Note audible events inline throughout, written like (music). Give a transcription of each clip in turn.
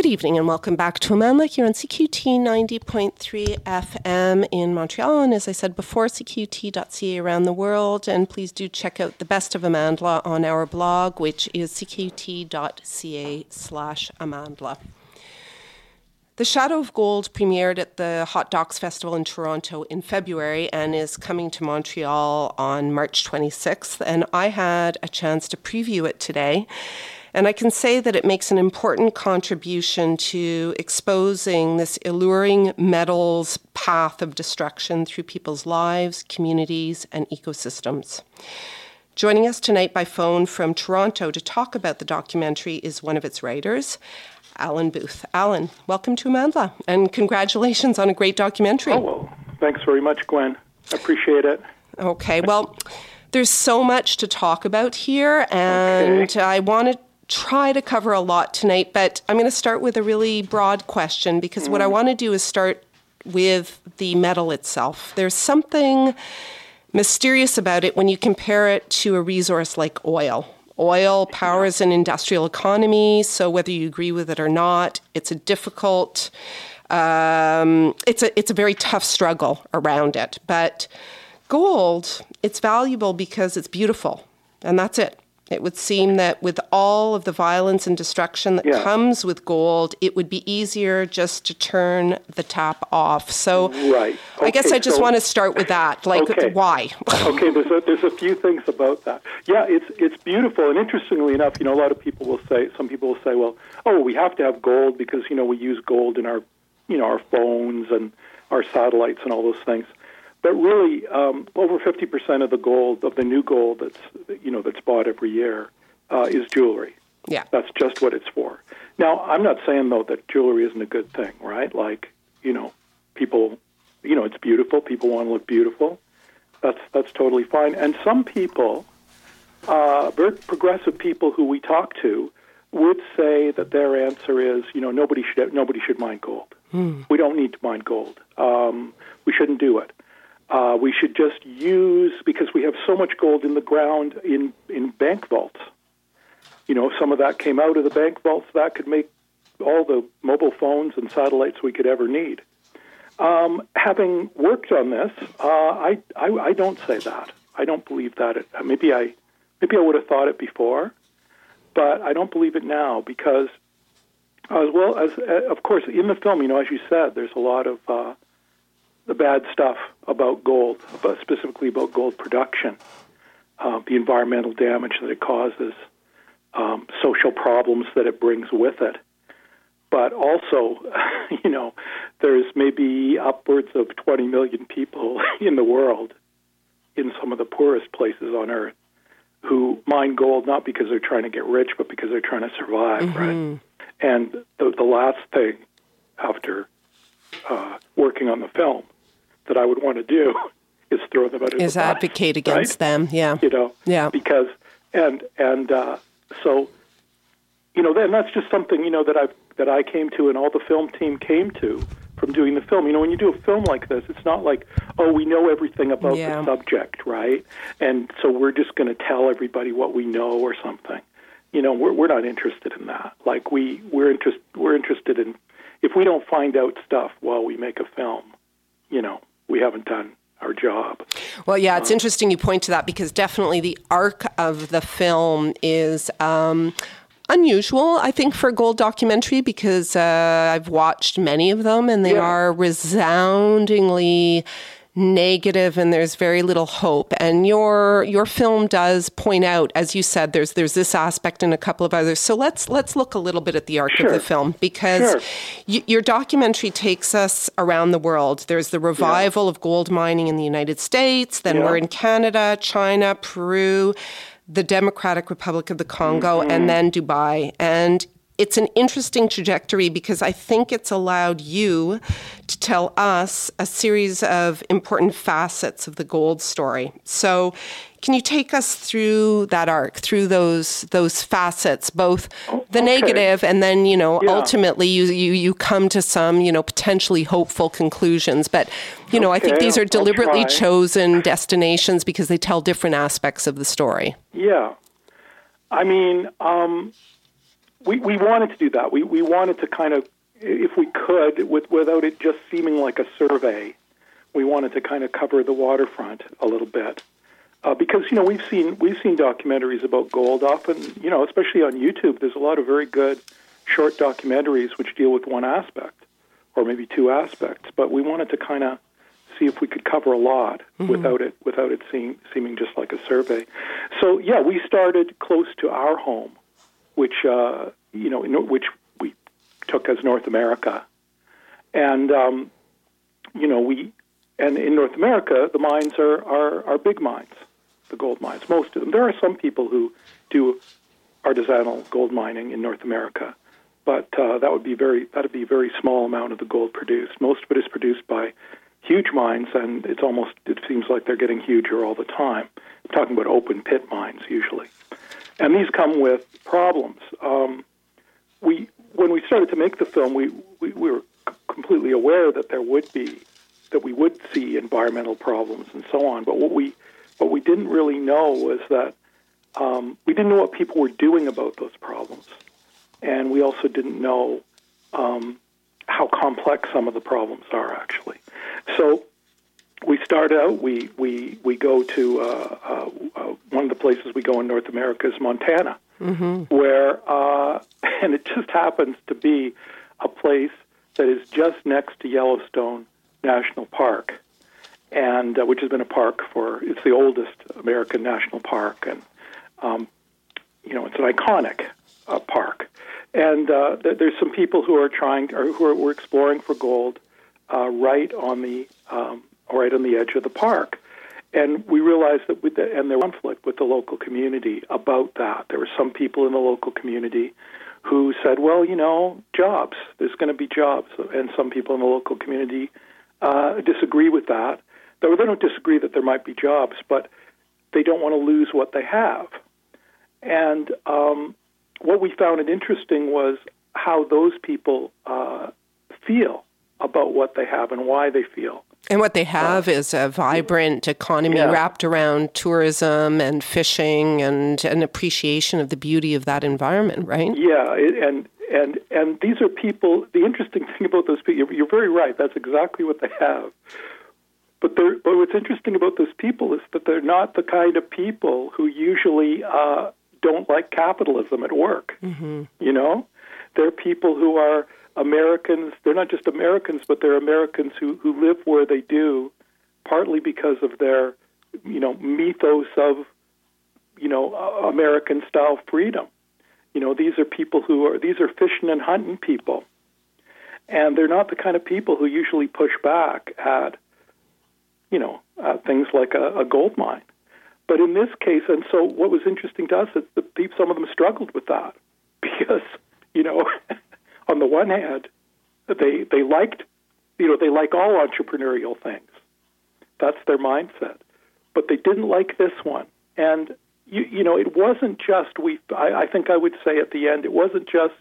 Good evening and welcome back to Amandla here on CKUT 90.3 FM in Montreal. And as I said before, CKUT.ca around the world. And please do check out the best of Amandla on our blog, which is CKUT.ca slash Amandla. The Shadow of Gold premiered at the Hot Docs Festival in Toronto in February and is coming to Montreal on March 26th. And I had a chance to preview it today. And I can say that it makes an important contribution to exposing this alluring metals path of destruction through people's lives, communities, and ecosystems. Joining us tonight by phone from Toronto to talk about the documentary is one of its writers, Allen Booth. Allen, welcome to Amandla, and congratulations on a great documentary. Oh, well, thanks very much, Gwen. I appreciate it. Okay, well, there's so much to talk about here, and Okay. I wanted try to cover a lot tonight, but I'm going to start with a really broad question because what I want to do is start with the metal itself. There's something mysterious about it when you compare it to a resource like oil. Oil powers an industrial economy, so whether you agree with it or not, it's a difficult, um, it's a it's a very tough struggle around it. But gold, it's valuable because it's beautiful, and that's it. It would seem that with all of the violence and destruction that Yeah. comes with gold, it would be easier just to turn the tap off. So, Right. I guess I just so- want to start with that. Like, Okay. why? (laughs) okay, there's a, there's a few things about that. Yeah, it's it's beautiful, and interestingly enough, you know, a lot of people will say, some people will say, well, oh, we have to have gold because you know we use gold in our, you know, our phones and our satellites and all those things. But really, um, over 50% of the gold of the new gold that's you know that's bought every year uh, is jewelry. yeah. That's just what it's for. Now, I'm not saying though that jewelry isn't a good thing, right? Like, you know, people, you know, it's beautiful. People want to look beautiful. That's that's totally fine. And some people, uh, very progressive people who we talk to, would say that their answer is, you know, nobody should nobody should mine gold. We don't need to mine gold. Um, we shouldn't do it. Uh, we should just use because we have so much gold in the ground in in bank vaults you know, some of that came out of the bank vaults, that could make all the mobile phones and satellites we could ever need. Um, having worked on this, uh, I, I I don't say that. I don't believe that. It, maybe I maybe I would have thought it before, but I don't believe it now because, as well as uh, of course in the film, you know, as you said, there's a lot of uh, the bad stuff about gold, specifically about gold production, uh, the environmental damage that it causes um, social problems that it brings with it. But also, (laughs) you know, there's maybe upwards of 20 million people (laughs) in the world, in some of the poorest places on earth, who mine gold not because they're trying to get rich, but because they're trying to survive, right? And the, the last thing after uh, working on the film that I would want to do (laughs) is throw them out of Is the advocate against right? them. Yeah. you know Yeah. because and and uh, so you know then that's just something you know that I that I came to and all the film team came to from doing the film you know when you do a film like this it's not like oh we know everything about Yeah. the subject right and so we're just going to tell everybody what we know or something you know we're we're not interested in that like we we're interest we're interested in if we don't find out stuff while we make a film you know we haven't done our job Well, yeah, it's interesting you point to that because definitely the arc of the film is. Um, Unusual, I think, for a gold documentary because uh, I've watched many of them and they Yeah. are resoundingly negative and there's very little hope. And your your film does point out, as you said, there's there's this aspect and a couple of others. So let's let's look a little bit at the arc of the film because Sure. y- your documentary takes us around the world. There's the revival of gold mining in the United States, then Yeah. we're in Canada, China, Peru, the Democratic Republic of the Congo, Mm-hmm. and then Dubai. And it's an interesting trajectory because I think it's allowed you to tell us a series of important facets of the gold story. So, can you take us through that arc, through those those facets, both the okay. negative and then you know Yeah. ultimately you, you you come to some you know potentially hopeful conclusions. But you know I think these are deliberately chosen destinations because they tell different aspects of the story. Yeah. I mean, um, we, we wanted to do that. We, we wanted to kind of, if we could, with, without it just seeming like a survey, we wanted to kind of cover the waterfront a little bit. Uh, because you know we've seen we've seen documentaries about gold often you know especially on YouTube there's a lot of very good short documentaries which deal with one aspect or maybe two aspects but we wanted to kind of see if we could cover a lot mm-hmm. without it without it seem, seeming just like a survey so yeah we started close to our home which uh, you know which we took as North America and um, you know we and in North America the mines are, are, are big mines the gold mines. Most of them. There are some people who do artisanal gold mining in North America, but uh, that would be very that would be a very small amount of the gold produced. Most of it is produced by huge mines, and it's almost it seems like they're getting huger all the time. I'm talking about open pit mines usually, and these come with problems. Um, we when we started to make the film, we, we, we were c- completely aware that there would be that we would see environmental problems and so on. But what we what we didn't really know was that um, we didn't know what people were doing about those problems. And we also didn't know um, how complex some of the problems are, actually. So we start out, we, we, we go to uh, uh, uh, one of the places we go in North America is Montana, mm-hmm. where, uh, (laughs) and it just happens to be a place that is just next to Yellowstone National Park and uh, which has been a park for it's the oldest American national park, and um, you know it's an iconic uh, park. And uh, th- there's some people who are trying or who are were exploring for gold uh, right on the um, right on the edge of the park. And we realized that with the, and there was conflict with the local community about that. There were some people in the local community who said, well, you know, jobs, there's going to be jobs. And some people in the local community uh, disagree with that though they don't disagree that there might be jobs, but they don't want to lose what they have. And um, what we found interesting was how those people uh, feel about what they have and why they feel. And what they have uh, is a vibrant economy yeah. wrapped around tourism and fishing and an appreciation of the beauty of that environment, right? Yeah, and and and these are people. The interesting (laughs) thing about those people, you're very right. That's exactly what they have. But, but what's interesting about those people is that they're not the kind of people who usually uh, don't like capitalism at work. Mm-hmm. You know, they're people who are Americans. They're not just Americans, but they're Americans who who live where they do, partly because of their, you know, mythos of, you know, American style freedom. You know, these are people who are these are fishing and hunting people, and they're not the kind of people who usually push back at you know, uh, things like a, a gold mine. But in this case, and so what was interesting to us is that some of them struggled with that (laughs) because, you know, on the one hand, they they liked, you know, they like all entrepreneurial things. That's their mindset, but they didn't like this one. And you you know, it wasn't just we. I, I think I would say at the end, it wasn't just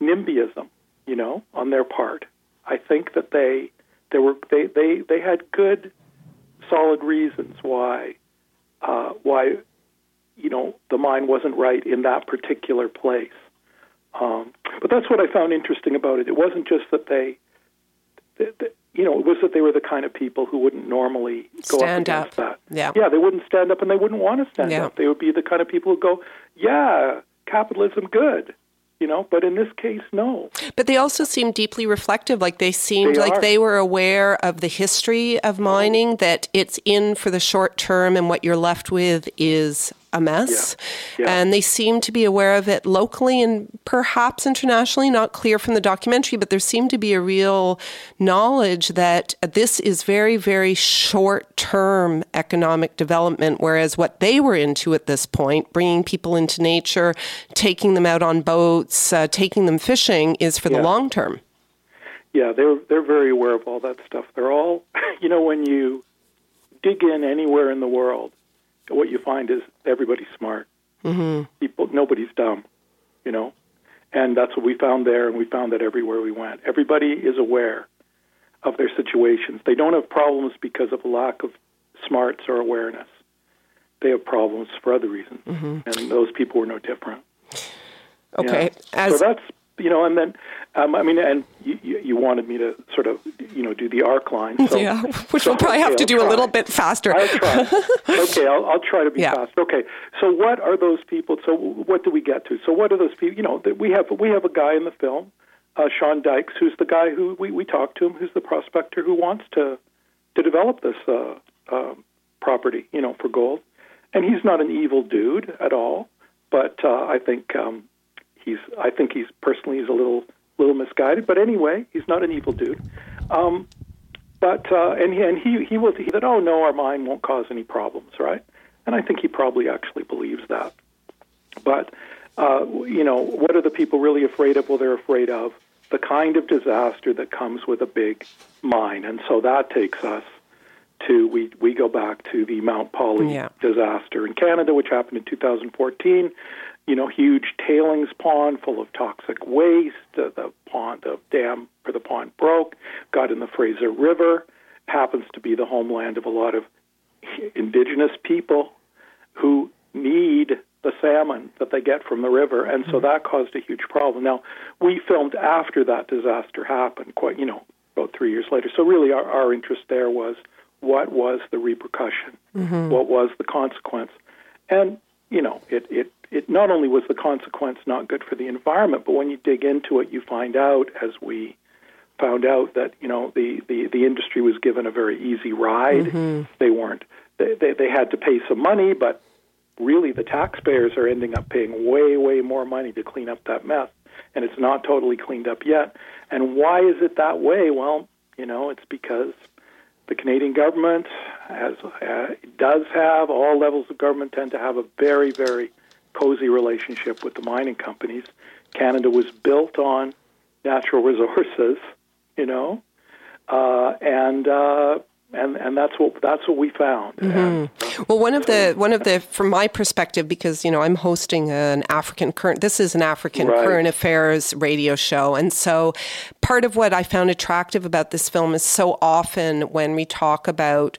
NIMBYism, you know, on their part. I think that they there were they they they had good, solid reasons why uh, why you know the mine wasn't right in that particular place. Um, but that's what I found interesting about it. It wasn't just that they, they, they you know, it was that they were the kind of people who wouldn't normally go stand up against up. that. Yeah, yeah, they wouldn't stand up, and they wouldn't want to stand yeah. up. They would be the kind of people who go, "Yeah, capitalism good," you know but in this case no but they also seemed deeply reflective like they seemed they like are. they were aware of the history of mining that it's in for the short term and what you're left with is a mess. Yeah. Yeah. And they seem to be aware of it locally and perhaps internationally, not clear from the documentary, but there seemed to be a real knowledge that this is very, very short term economic development, whereas what they were into at this point, bringing people into nature, taking them out on boats, uh, taking them fishing, is for yeah. the long term. Yeah, they're they're very aware of all that stuff. They're all, (laughs) you know, when you dig in anywhere in the world, what you find is everybody's smart. Mm-hmm. People, nobody's dumb, you know, and that's what we found there, and we found that everywhere we went. Everybody is aware of their situations. They don't have problems because of a lack of smarts or awareness. They have problems for other reasons, mm-hmm. and those people were no different. Okay. Yeah. so that's you know, and then um, I mean, and you, you, wanted me to sort of you know do the arc line. So, yeah, (laughs) which so, we'll probably okay, have to I'll do try. a little bit faster. I'll try. (laughs) okay, I'll, I'll try to be yeah. fast. Okay, so what are those people? So what do we get to? So what are those people? You know, we have we have a guy in the film, uh, Sean Dykes, who's the guy who we we talked to him, who's the prospector who wants to to develop this uh, uh, property, you know, for gold, and he's not an evil dude at all. But uh, I think um, he's I think he's personally he's a little little misguided, but anyway, he's not an evil dude. Um, but uh, and he and he he will he said, oh no, our mine won't cause any problems, right? And I think he probably actually believes that. But uh, you know, what are the people really afraid of? Well, they're afraid of the kind of disaster that comes with a big mine, and so that takes us to we we go back to the Mount Polley yeah. disaster in Canada, which happened in 2014 you know, huge tailings pond full of toxic waste. Uh, the pond, the dam for the pond broke, got in the Fraser River. Happens to be the homeland of a lot of indigenous people who need the salmon that they get from the river, and so mm-hmm. that caused a huge problem. Now, we filmed after that disaster happened, quite you know, about three years later. So really, our, our interest there was what was the repercussion, mm-hmm. what was the consequence, and you know, it it it not only was the consequence not good for the environment, but when you dig into it, you find out, as we found out, that you know the the, the industry was given a very easy ride. Mm-hmm. They weren't. They, they they had to pay some money, but really the taxpayers are ending up paying way way more money to clean up that mess, and it's not totally cleaned up yet. And why is it that way? Well, you know, it's because the Canadian government has uh, does have all levels of government tend to have a very very cozy relationship with the mining companies. Canada was built on natural (laughs) resources, you know, uh, and uh, and and that's what that's what we found. Mm-hmm. And, uh, well, one of the one of the from my perspective, because you know I'm hosting an African current. This is an African right. current affairs radio show, and so part of what I found attractive about this film is so often when we talk about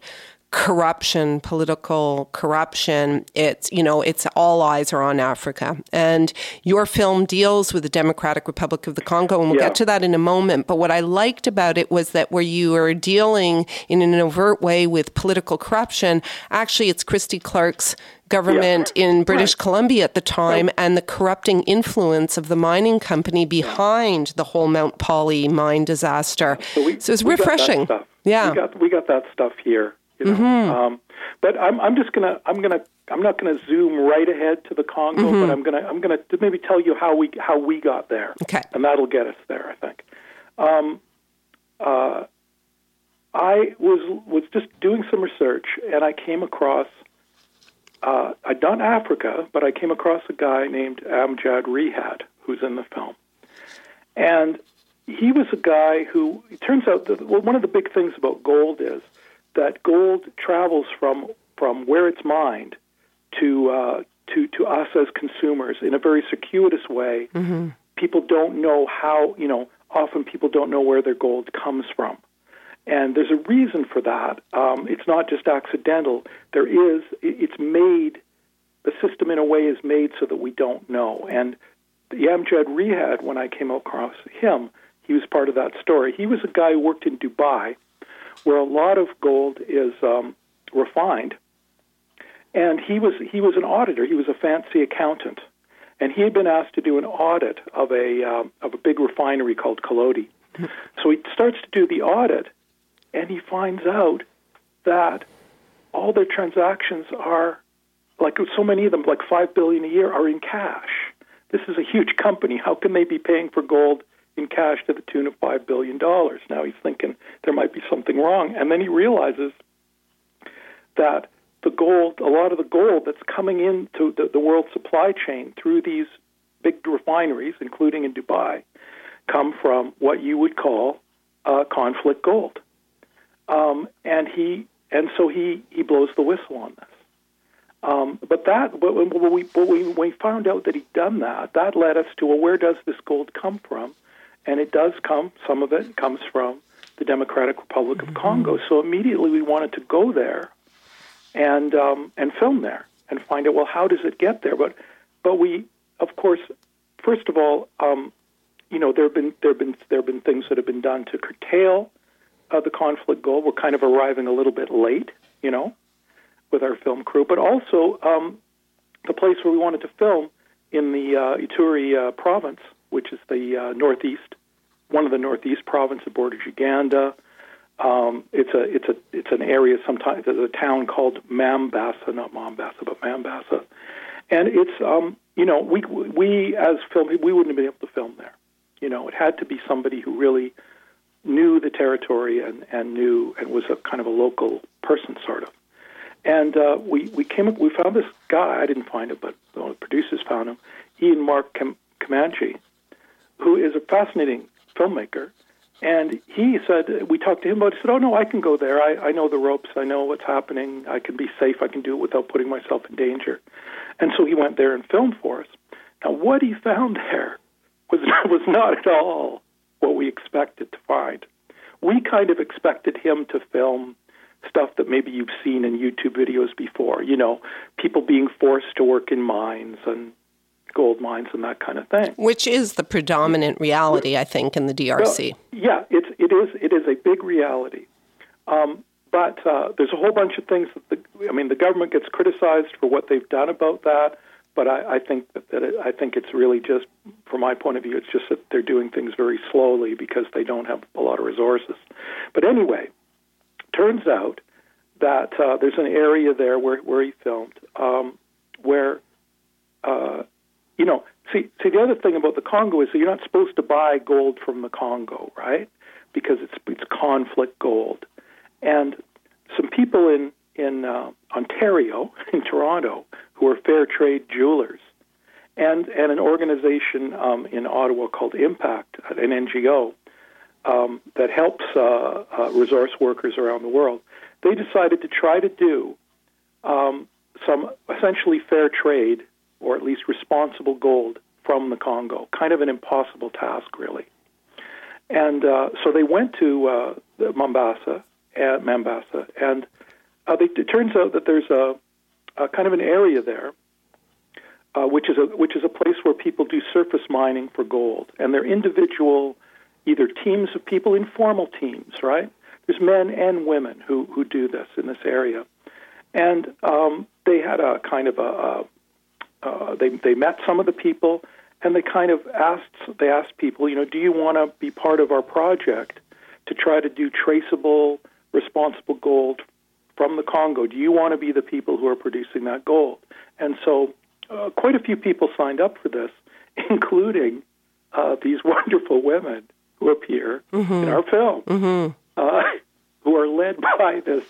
corruption, political corruption, it's, you know, it's all eyes are on Africa. And your film deals with the Democratic Republic of the Congo, and we'll yeah. get to that in a moment. But what I liked about it was that where you are dealing in an overt way with political corruption, actually it's Christy Clark's government yeah. in British right. Columbia at the time right. and the corrupting influence of the mining company behind the whole Mount Polley mine disaster. So, we, so it's refreshing. Yeah. We got, we got that stuff here you know. Mm-hmm. Um, but I'm I'm just gonna I'm gonna I'm not gonna zoom right ahead to the Congo, mm-hmm. but I'm gonna I'm gonna maybe tell you how we how we got there. Okay. And that'll get us there, I think. Um, uh, I was was just doing some research, and I came across. Uh, I'd done Africa, but I came across a guy named Amjad Rihan, who's in the film, and he was a guy who. It turns out that well, one of the big things about gold is that gold travels from from where it's mined to uh, to to us as consumers in a very circuitous way. Mm-hmm. People don't know how you know. Often people don't know where their gold comes from, and there's a reason for that. Um, it's not just accidental. There is. It's made. The system, in a way, is made so that we don't know. And the Amjad Rihan, when I came across him, he was part of that story. He was a guy who worked in Dubai where a lot of gold is um, refined. And he was he was an auditor. He was a fancy accountant, and he had been asked to do an audit of a um, of a big refinery called Kaloti. (laughs) So he starts to do the audit, and he finds out that all their transactions are like so many of them, like five billion a year, are in cash. This is a huge company. How can they be paying for gold in cash to the tune of $5 billion. Now he's thinking there might be something wrong. And then he realizes that the gold, a lot of the gold that's coming into the, the world supply chain through these big refineries, including in Dubai, come from what you would call uh, conflict gold. Um, and he and so he, he blows the whistle on this. Um, but that, when we, when we, found out that he'd done that, that led us to, well, where does this gold come from? And it does come. Some of it comes from the Democratic Republic of mm-hmm. Congo. So immediately we wanted to go there and um, and film there and find out well how does it get there. But but we of course first of all, um, you know, there have been there have been there have been things that have been done to curtail uh, the conflict goal. We're kind of arriving a little bit late, you know, with our film crew, but also um, the place where we wanted to film in the uh, Ituri uh, province, which is the uh, northeast, one of the northeast provinces borders Uganda. Um, it's a it's a it's an area sometimes there's a town called Mambasa, not Mombasa, but Mambasa, and it's um, you know we we as film we wouldn't have been able to film there. You know, it had to be somebody who really knew the territory and, and knew and was a kind of a local person, sort of. And uh, we we came up, we found this guy. I didn't find him, but the producers found him. Ian Mark Comanche, who is a fascinating filmmaker. And he said, we talked to him about it. He said, Oh, no, I can go there. I, I know the ropes. I know what's happening. I can be safe. I can do it without putting myself in danger. And so he went there and filmed for us. Now, what he found (laughs) there was was not at all what we expected to find. We kind of expected him to film stuff that maybe you've seen in YouTube videos before. You know, people being forced to work in mines and gold mines and that kind of thing. Which is the predominant reality, I think, in the DRC. Yeah, it's it is it is a big reality. Um, but uh, there's a whole bunch of things that the, I mean, the government gets criticized for what they've done about that. But I, I think that, that it, I think it's really just, from my point of view, it's just that they're doing things very slowly because they don't have a lot of resources. But anyway, turns out that uh, there's an area there where where he filmed um, where, uh, you know, see see the other thing about the Congo is that you're not supposed to buy gold from the Congo, right? Because it's it's conflict gold, and some people in in uh, Ontario, (laughs) in Toronto, who are fair trade jewelers, and and an organization um, in Ottawa called Impact, an NGO um, that helps uh, uh, resource workers around the world. They decided to try to do um, some essentially fair trade, or at least responsible gold from the Congo. Kind of an impossible task, really. And uh, so they went to uh, Mambasa, and Mambasa, and uh, they, it turns out that there's a, a kind of an area there, uh, which is a which is a place where people do surface mining for gold, and they're individual, either teams of people, informal teams, right? There's men and women who who do this in this area, and um, they had a kind of a, a uh, they they met some of the people, and they kind of asked they asked people, you know, do you want to be part of our project to try to do traceable, responsible gold from the Congo. Do you want to be the people who are producing that gold? And so, uh, quite a few people signed up for this, (laughs) including uh, these (laughs) wonderful women who appear mm-hmm. in our film, mm-hmm. uh, (laughs) who are led by this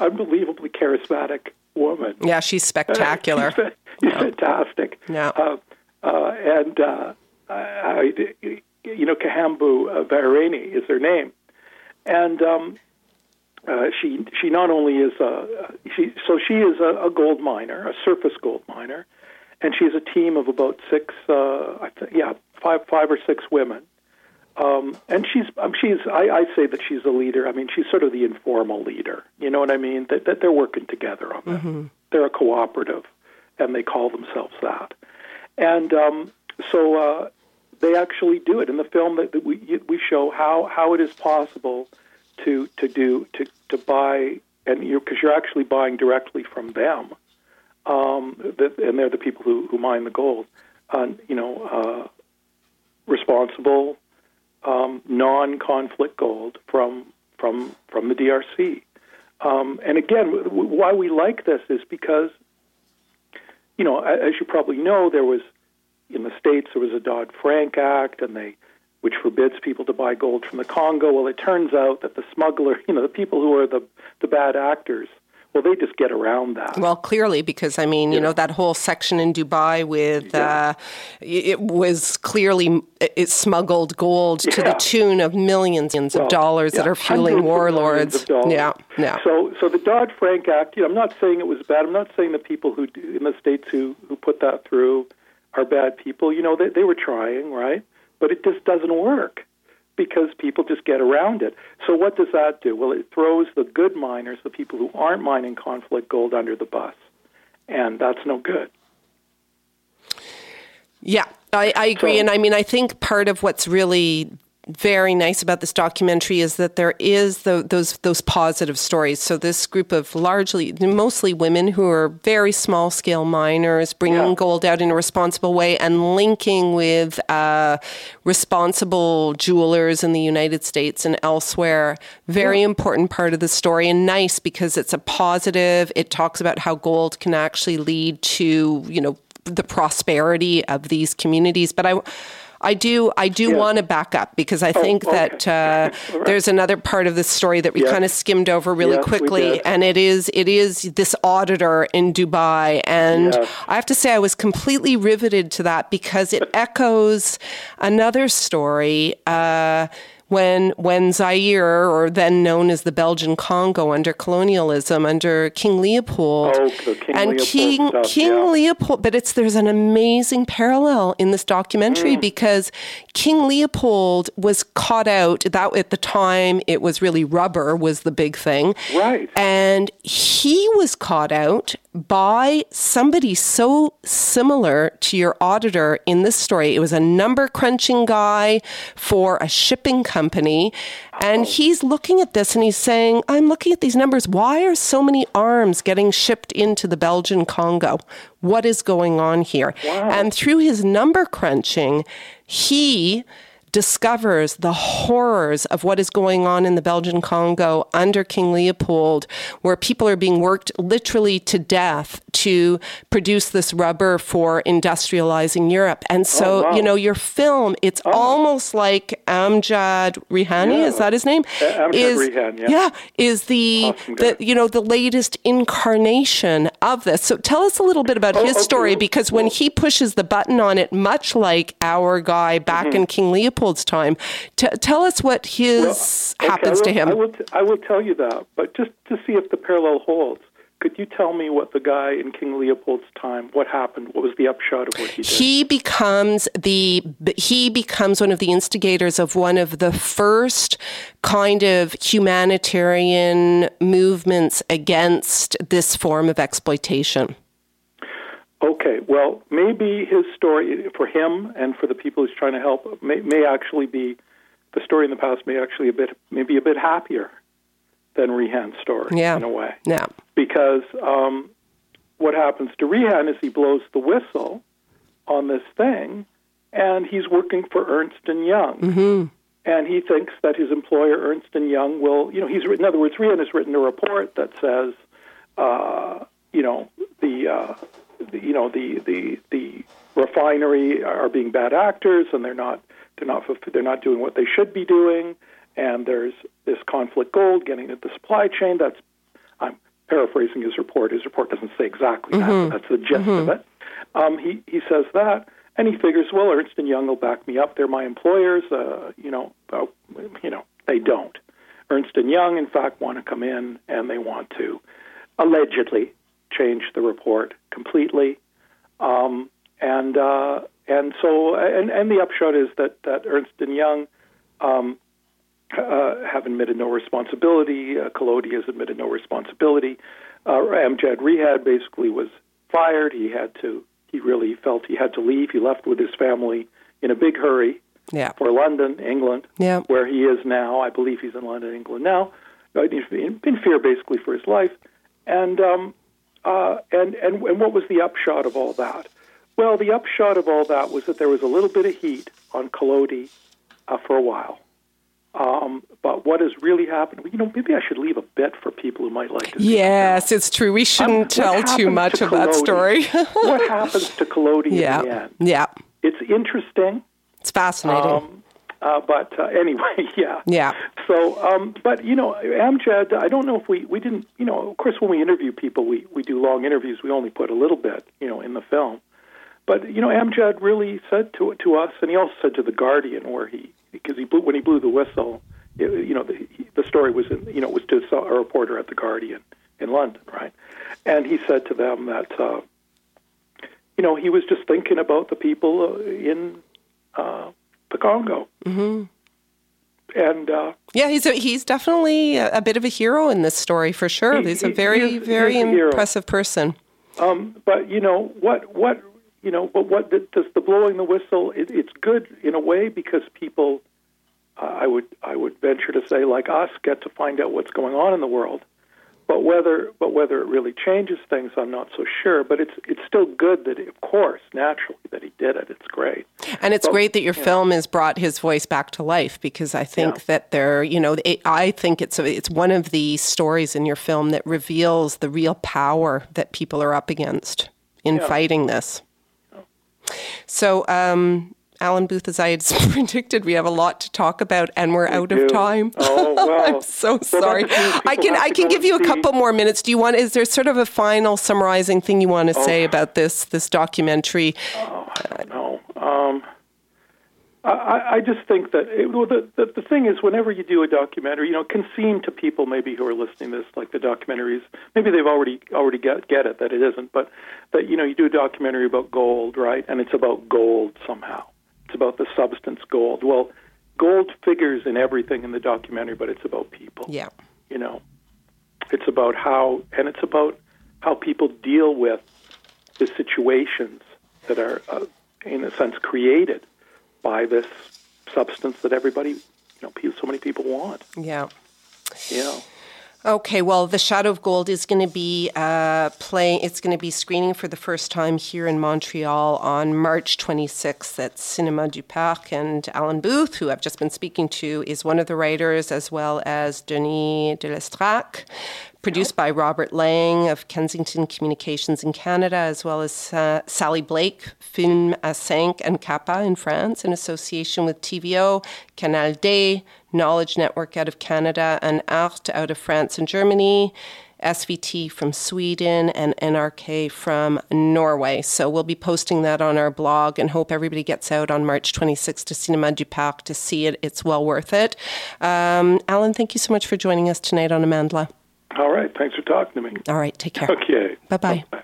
unbelievably charismatic woman. Yeah, she's spectacular. she's, she's fantastic. Yeah. Uh, uh, and uh, I, you know, Kahambu uh, Vaireni is her name, and um, uh, she she not only is a she so she is a, a, gold miner, a surface gold miner, and she has a team of about six, uh, I th- yeah, five five or six women. Um, and she's um, she's I, I say that she's a leader. I mean, she's sort of the informal leader. You know what I mean? That, that they're working together on that. Mm-hmm. They're a cooperative, and they call themselves that. And um, so uh, they actually do it in the film that, that we we show how how it is possible to to do to to buy and you because you're actually buying directly from them, um, that, and they're the people who, who mine the gold. Uh, you know, uh, responsible, um, non-conflict gold from from from the DRC. Um, and again, w- why we like this is because, you know, as you probably know, there was in the states there was a Dodd Frank Act, and they which forbids people to buy gold from the Congo. Well, it turns out that the smuggler, (laughs) you know, the people who are the the bad actors, well, they just get around that. Well, clearly, because I mean, you know, that whole section in Dubai with yeah. uh, it was clearly it smuggled gold yeah. to the tune of millions well, of dollars that are fueling warlords. Yeah, yeah. So, so the Dodd Frank Act. You know, I'm not saying it was bad. I'm not saying the people who in the states who who put that through are bad people. You know, they they were trying, right? but it just doesn't work because people just get around it. So what does that do? Well, it throws the good miners, the people who aren't mining conflict gold, under the bus, and that's no good. Yeah. I, I agree, so, and I mean, I think part of what's really very nice about this documentary is that there is the, those those positive stories. So this group of largely, mostly women who are very small scale miners, bringing yeah. gold out in a responsible way and linking with uh, responsible jewelers in the United States and elsewhere. Very yeah. important part of the story and nice because it's a positive. It talks about how gold can actually lead to you know the prosperity of these communities. But I I do I do yeah. want to back up because I oh, think okay. that uh, (laughs) right. there's another part of the story that we yeah. kind of skimmed over really yes, quickly, and it is it is this auditor in Dubai, and yes. I have to say I was completely riveted to that because it (laughs) echoes another story. Uh, when when Zaire, or then known as the Belgian Congo under colonialism, under King Leopold, oh, King and Leopold King stuff, King yeah. Leopold, but it's there's an amazing parallel in this documentary mm. because King Leopold was caught out. That at the time it was really rubber was the big thing, right? And he was caught out by somebody so similar to your auditor in this story. It was a number crunching guy for a shipping company. And he's looking at this and he's saying, I'm looking at these numbers. Why are so many arms getting shipped into the Belgian Congo? What is going on here? Wow. And through his number crunching, he discovers the horrors of what is going on in the Belgian Congo under King Leopold, where people are being worked literally to death to produce this rubber for industrializing Europe. And so, oh, wow. you know, your film, it's oh. almost like Amjad Rihani, yeah. is that his name? Uh, Amjad is, Rihan, yeah. yeah. is the, awesome the, you know, the latest incarnation of this. So tell us a little bit about oh, his okay. story, because when he pushes the button on it, much like our guy back mm-hmm. in King Leopold's time, t- tell us what his well, okay, happens will, to him. I will, t- I will tell you that, but just to see if the parallel holds. Could you tell me what the guy in King Leopold's time, what happened? What was the upshot of what he did? He becomes the he becomes one of the instigators of one of the first kind of humanitarian movements against this form of exploitation. Okay, well, maybe his story for him and for the people he's trying to help may, may actually be the story in the past may actually a bit maybe a bit happier than Rihan's story yeah. in a way. Yeah. Because um, what happens to Rihan is he blows the whistle on this thing, and he's working for Ernst and Young. Mm-hmm. And he thinks that his employer, Ernst and Young, will, you know, he's written, in other words, Rihan has written a report that says, uh, you know, the, uh, the, you know, the, the, the refinery are being bad actors, and they're not, they're not, they're not doing what they should be doing and there's this conflict gold getting into the supply chain. That's I'm paraphrasing his report. His report doesn't say exactly mm-hmm. that, but that's the gist mm-hmm. of it. Um, he he says that, and he figures, well, Ernst and Young will back me up. They're my employers. Uh, you know, uh, you know, they don't. Ernst and Young, in fact, want to come in and they want to allegedly change the report completely. Um, and uh, and so and and the upshot is that that Ernst and Young um, uh, have admitted no responsibility. Uh, Kaloti has admitted no responsibility. Uh, Amjad Rihan basically was fired. He had to. He really felt he had to leave. He left with his family in a big hurry yeah. for London, England, yeah. where he is now. I believe he's in London, England now. Uh, in, in fear, basically, for his life. And um, uh, and and and what was the upshot of all that? Well, the upshot of all that was that there was a little bit of heat on Kaloti uh, for a while. Um, but what has really happened? You know, maybe I should leave a bit for people who might like to. Yes, it's true. We shouldn't um, tell too much of that story. what happens to Kaloti (laughs) yeah. in the end? Yeah, it's interesting. It's fascinating. Um, uh, but uh, (laughs) anyway, yeah. Yeah. So, um, but you know, Amjad, I don't know if we we didn't. You know, of course, when we interview people, we we do long interviews. We only put a little bit, you know, in the film. But you know, Amjad really said to to us, and he also said to the Guardian, where he because he blew when he blew the whistle. It, you know, the, the story was in you know was to a reporter at the Guardian in London, right? And he said to them that uh, you know he was just thinking about the people uh, in uh, the Congo. Mm-hmm. And uh, yeah, he's a, he's definitely a, a, bit of a hero in this story for sure. He, he's a very he is, very impressive person. Um, but you know what what you know, but what does the blowing the whistle? It, it's good in a way because people, uh, I would I would venture to say, like us, get to find out what's going on in the world. But whether but whether it really changes things, I'm not so sure. But it's it's still good that, of course, naturally that he did it. It's great, and it's but, great that your yeah. film has brought his voice back to life because I think yeah. that there, you know, it, I think it's it's one of the stories in your film that reveals the real power that people are up against in yeah. fighting this. So, um, Allen Booth, as I had (laughs) predicted, we have a lot to talk about, and we're we out do. of time. Oh, well. (laughs) I'm so sorry. I can I can give you a couple more minutes. Do you want? Is there sort of a final summarizing thing you want to oh. say about this this documentary? Oh, I don't know. Um, I, I just think that it, well, the, the the thing is, whenever you do a documentary, you know, it can seem to people maybe who are listening to this like the documentaries, maybe they've already already get get it that it isn't, but that you know, you do a documentary about gold, right? And it's about gold somehow. It's about the substance gold. Well, gold figures in everything in the documentary, but it's about people. Yeah. You know, it's about how, and it's about how people deal with the situations that are, uh, in a sense, created by this substance that everybody, you know, so many people want. Yeah. Yeah. Okay, well, The Shadow of Gold is going to be uh, playing. It's going to be screening for the first time here in Montreal on March 26th at Cinema du Parc. And Allen Booth, who I've just been speaking to, is one of the writers, as well as Denis Delestrac, produced by Robert Lang of Kensington Communications in Canada, as well as uh, Sally Blake, Film à Cinq and Kappa in France, in association with TVO, Canal D, Knowledge Network out of Canada, and Arte out of France and Germany. SVT from Sweden and NRK from Norway. So we'll be posting that on our blog and hope everybody gets out on March 26th to Cinema du Parc to see it. It's well worth it. Um, Allen, thank you so much for joining us tonight on Amandla. All right. Thanks for talking to me. All right. Take care. Okay. Bye-bye. bye